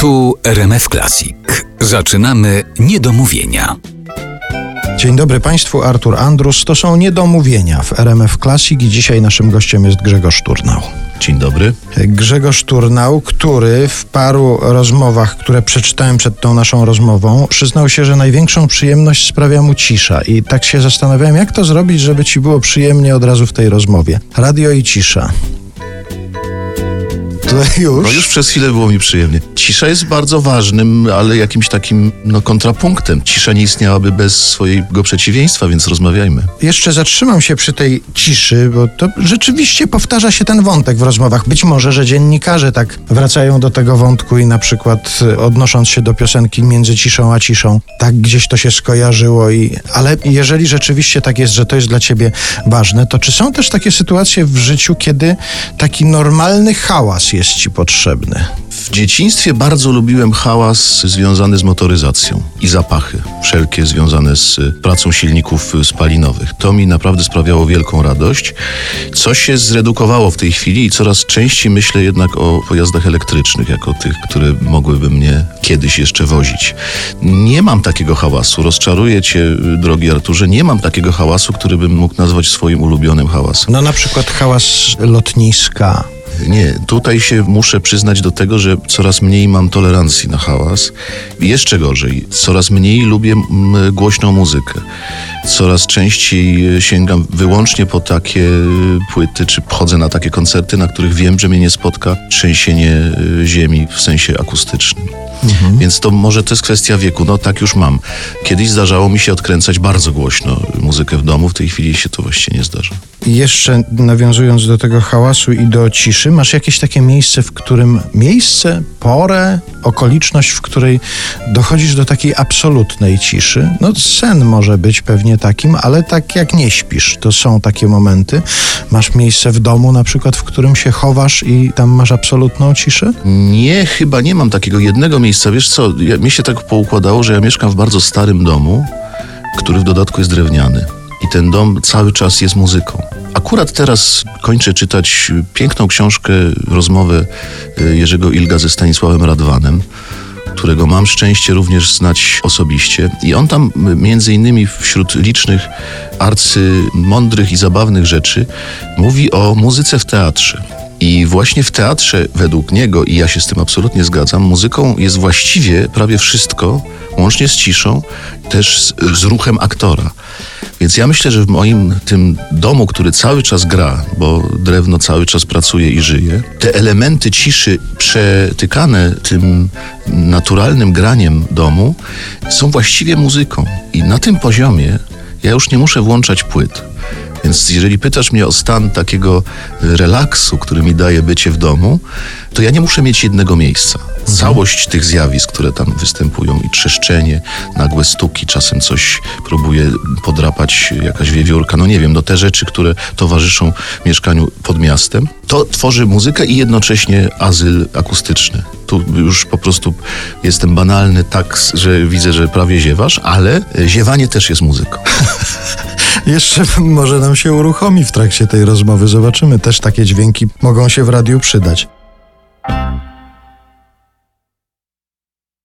Tu RMF Classic. Zaczynamy niedomówienia. Dzień dobry Państwu, Artur Andrus. To są niedomówienia w RMF Classic i dzisiaj naszym gościem jest Grzegorz Turnał. Dzień dobry. Grzegorz Turnał, który w paru rozmowach, które przeczytałem przed tą naszą rozmową, przyznał się, że największą przyjemność sprawia mu cisza. I tak się zastanawiałem, jak to zrobić, żeby ci było przyjemnie od razu w tej rozmowie. Radio i cisza. To już? No już przez chwilę było mi przyjemnie. Cisza jest bardzo ważnym, ale jakimś takim no, kontrapunktem. Cisza nie istniałaby bez swojego przeciwieństwa, więc rozmawiajmy. Jeszcze zatrzymam się przy tej ciszy, bo to rzeczywiście powtarza się ten wątek w rozmowach. Być może, że dziennikarze tak wracają do tego wątku i na przykład y, odnosząc się do piosenki między ciszą a ciszą, tak gdzieś to się skojarzyło i ale jeżeli rzeczywiście tak jest, że to jest dla ciebie ważne, to czy są też takie sytuacje w życiu, kiedy taki normalny hałas jest ci potrzebny? W dzieciństwie bardzo lubiłem hałas związany z motoryzacją i zapachy, wszelkie związane z pracą silników spalinowych. To mi naprawdę sprawiało wielką radość. Co się zredukowało w tej chwili i coraz częściej myślę jednak o pojazdach elektrycznych, jako tych, które mogłyby mnie kiedyś jeszcze wozić. Nie mam takiego hałasu, rozczaruję cię, drogi Arturze, nie mam takiego hałasu, który bym mógł nazwać swoim ulubionym hałasem. No na przykład hałas lotniska. Nie, tutaj się muszę przyznać do tego, że coraz mniej mam tolerancji na hałas. I Jeszcze gorzej, coraz mniej lubię głośną muzykę. Coraz częściej sięgam wyłącznie po takie płyty, czy chodzę na takie koncerty, na których wiem, że mnie nie spotka trzęsienie y, ziemi w sensie akustycznym. Więc to może to jest kwestia wieku. No tak już mam. Kiedyś zdarzało mi się odkręcać bardzo głośno muzykę w domu, w tej chwili się to właściwie nie zdarza. Jeszcze nawiązując do tego hałasu i do ciszy, masz jakieś takie miejsce, w którym miejsce, porę, okoliczność, w której dochodzisz do takiej absolutnej ciszy? No sen może być pewnie takim, ale tak jak nie śpisz, to są takie momenty. Masz miejsce w domu na przykład, w którym się chowasz i tam masz absolutną ciszę? Nie, chyba nie mam takiego jednego miejsca. Wiesz co, ja, mi się tak poukładało, że ja mieszkam w bardzo starym domu, który w dodatku jest drewniany. I ten dom cały czas jest muzyką. Akurat teraz kończę czytać piękną książkę, rozmowę y, Jerzego Ilga ze Stanisławem Radwanem, którego mam szczęście również znać osobiście. I on tam między innymi wśród licznych arcy mądrych i zabawnych rzeczy mówi o muzyce w teatrze. I właśnie w teatrze, według niego, i ja się z tym absolutnie zgadzam, muzyką jest właściwie prawie wszystko, łącznie z ciszą, też z, z ruchem aktora. Więc ja myślę, że w moim tym domu, który cały czas gra, bo drewno cały czas pracuje i żyje, te elementy ciszy przetykane tym naturalnym graniem domu są właściwie muzyką. I na tym poziomie ja już nie muszę włączać płyt. Więc jeżeli pytasz mnie o stan takiego relaksu, który mi daje bycie w domu, to ja nie muszę mieć jednego miejsca. Całość tych zjawisk, które tam występują i trzeszczenie, nagłe stuki, czasem coś próbuje podrapać jakaś wiewiórka, no nie wiem, no te rzeczy, które towarzyszą mieszkaniu pod miastem, to tworzy muzykę i jednocześnie azyl akustyczny. Tu już po prostu jestem banalny tak, że widzę, że prawie ziewasz, ale ziewanie też jest muzyką. Jeszcze może nam się uruchomi w trakcie tej rozmowy. Zobaczymy. Też takie dźwięki mogą się w radiu przydać.